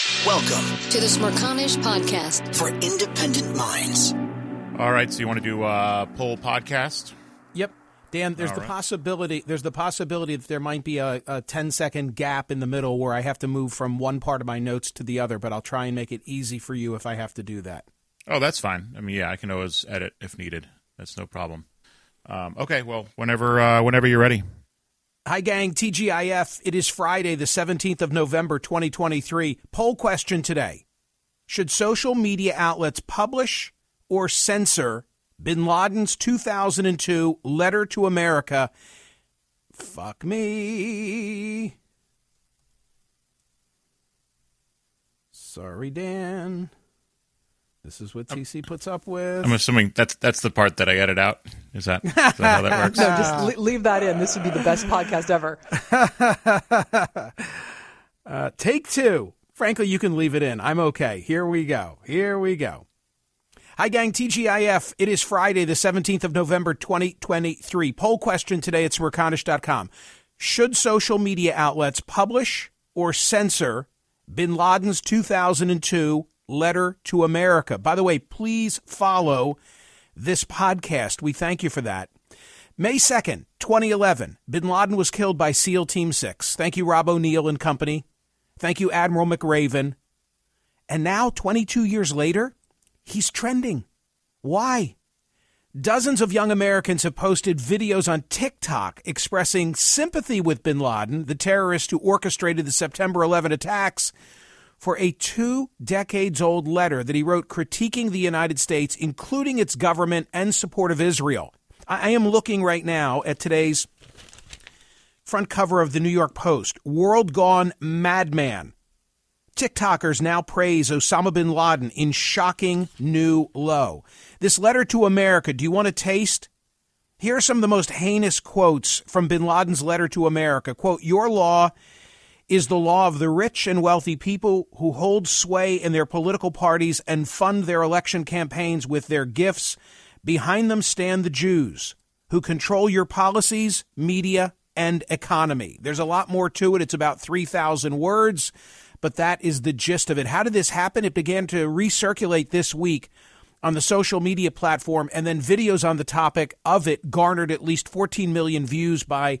Welcome to the Smerconish Podcast for independent minds. All right, so you want to do a poll podcast? Yep. Dan, there's All the right. possibility there's the possibility that there might be a, a 10 second gap in the middle where I have to move from one part of my notes to the other, but I'll try and make it easy for you if I have to do that. Oh, that's fine. I mean, yeah, I can always edit if needed. That's no problem. Um, okay, well, whenever uh, whenever you're ready. Hi, gang. TGIF. It is Friday, the 17th of November, 2023. Poll question today Should social media outlets publish or censor bin Laden's 2002 letter to America? Fuck me. Sorry, Dan. This is what TC puts up with. I'm assuming that's that's the part that I edit out. Is that, is that how that works? No, just le- leave that in. This would be the best podcast ever. Uh, take two. Frankly, you can leave it in. I'm okay. Here we go. Here we go. Hi, gang. TGIF. It is Friday, the 17th of November, 2023. Poll question today at smerconish.com. Should social media outlets publish or censor bin Laden's 2002 letter to America? By the way, please follow this podcast. We thank you for that. May 2nd, 2011, bin Laden was killed by SEAL Team 6. Thank you, Rob O'Neill and company. Thank you, Admiral McRaven. And now, 22 years later, he's trending. Why? Dozens of young Americans have posted videos on TikTok expressing sympathy with bin Laden, the terrorist who orchestrated the September 11 attacks, for a two decades old letter that he wrote critiquing the United States, including its government and support of Israel. I am looking right now at today's front cover of the New York Post World Gone Madman. TikTokers now praise Osama bin Laden in shocking new low. This letter to America, do you want to taste? Here are some of the most heinous quotes from bin Laden's letter to America. Quote, Your law is the law of the rich and wealthy people who hold sway in their political parties and fund their election campaigns with their gifts. Behind them stand the Jews, who control your policies, media, and economy. There's a lot more to it. It's about 3,000 words, but that is the gist of it. How did this happen? It began to recirculate this week on the social media platform, and then videos on the topic of it garnered at least 14 million views by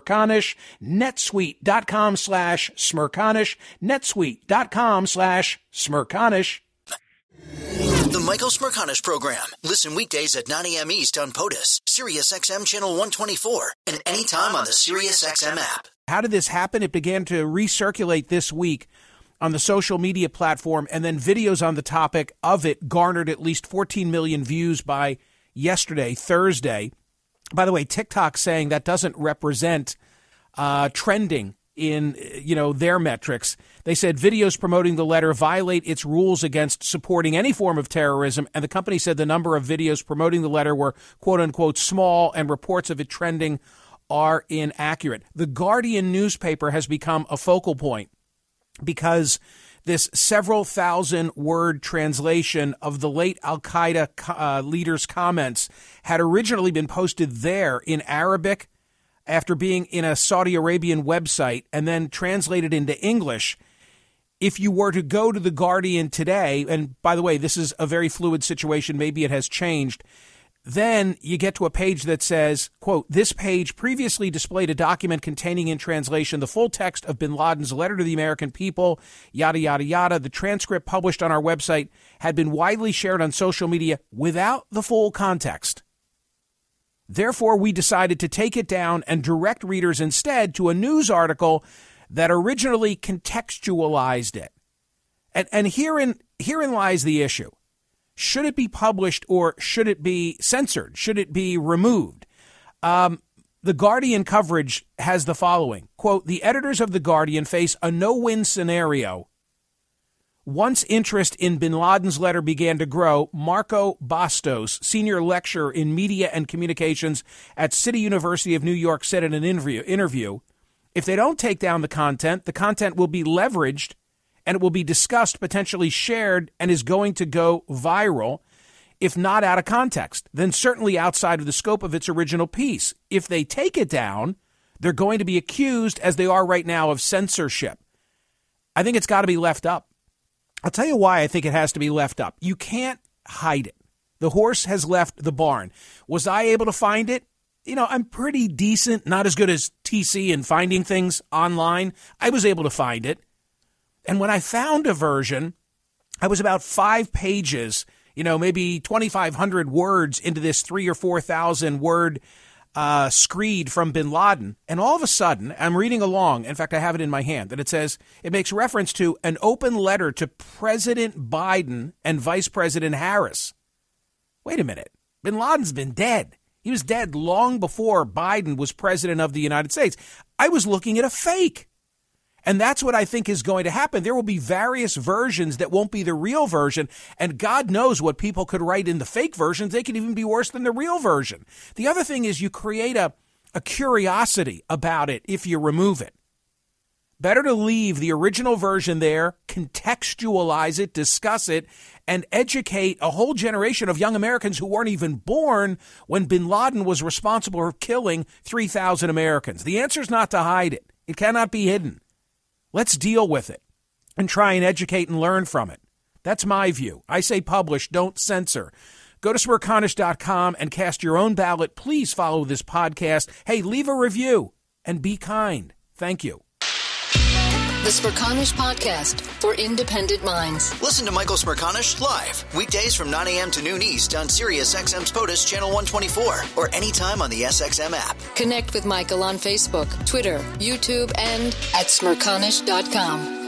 smerconish, netsuite.com slash smerconish, netsuite.com slash smerconish. The Michael Smerconish Program. Listen weekdays at 9 a.m. East on POTUS, SiriusXM Channel 124, and anytime on the SiriusXM app. How did this happen? It began to recirculate this week on the social media platform, and then videos on the topic of it garnered at least 14 million views by yesterday, Thursday. By the way, TikTok saying that doesn't represent uh, trending in you know their metrics. They said videos promoting the letter violate its rules against supporting any form of terrorism, and the company said the number of videos promoting the letter were quote unquote small, and reports of it trending are inaccurate. The Guardian newspaper has become a focal point because this several thousand word translation of the late Al Qaeda uh, leader's comments had originally been posted there in Arabic after being in a Saudi Arabian website and then translated into English. If you were to go to The Guardian today, and by the way, this is a very fluid situation, maybe it has changed. Then you get to a page that says, quote, this page previously displayed a document containing in translation the full text of bin Laden's letter to the American people, yada, yada, yada. The transcript published on our website had been widely shared on social media without the full context. Therefore, we decided to take it down and direct readers instead to a news article that originally contextualized it. And, and herein, herein lies the issue. Should it be published or should it be censored? Should it be removed? Um, the Guardian coverage has the following quote, the editors of The Guardian face a no win scenario. Once interest in bin Laden's letter began to grow, Marco Bastos, senior lecturer in media and communications at City University of New York, said in an interview, interview if they don't take down the content, the content will be leveraged and it will be discussed, potentially shared, and is going to go viral. If not out of context, then certainly outside of the scope of its original piece. If they take it down, they're going to be accused, as they are right now, of censorship. I think it's got to be left up. I'll tell you why I think it has to be left up. You can't hide it. The horse has left the barn. Was I able to find it? You know, I'm pretty decent, not as good as TC in finding things online. I was able to find it. And when I found a version, I was about five pages, you know, maybe 2,500 words into this three or 4,000 word uh, screed from bin Laden. And all of a sudden, I'm reading along. In fact, I have it in my hand. And it says, it makes reference to an open letter to President Biden and Vice President Harris. Wait a minute. Bin Laden's been dead. He was dead long before Biden was president of the United States. I was looking at a fake. And that's what I think is going to happen. There will be various versions that won't be the real version. And God knows what people could write in the fake versions. They could even be worse than the real version. The other thing is you create a, a curiosity about it if you remove it. Better to leave the original version there, contextualize it, discuss it, and educate a whole generation of young Americans who weren't even born when bin Laden was responsible for killing 3,000 Americans. The answer is not to hide it. It cannot be hidden. Let's deal with it and try and educate and learn from it. That's my view. I say publish, don't censor. Go to smerconish.com and cast your own ballot. Please follow this podcast. Hey, leave a review and be kind. Thank you. The Smerconish Podcast for independent minds. Listen to Michael Smerconish live weekdays from 9 a.m. to noon East on Sirius XM's POTUS Channel 124 or anytime on the SXM app. Connect with Michael on Facebook, Twitter, YouTube, and at smerconish.com.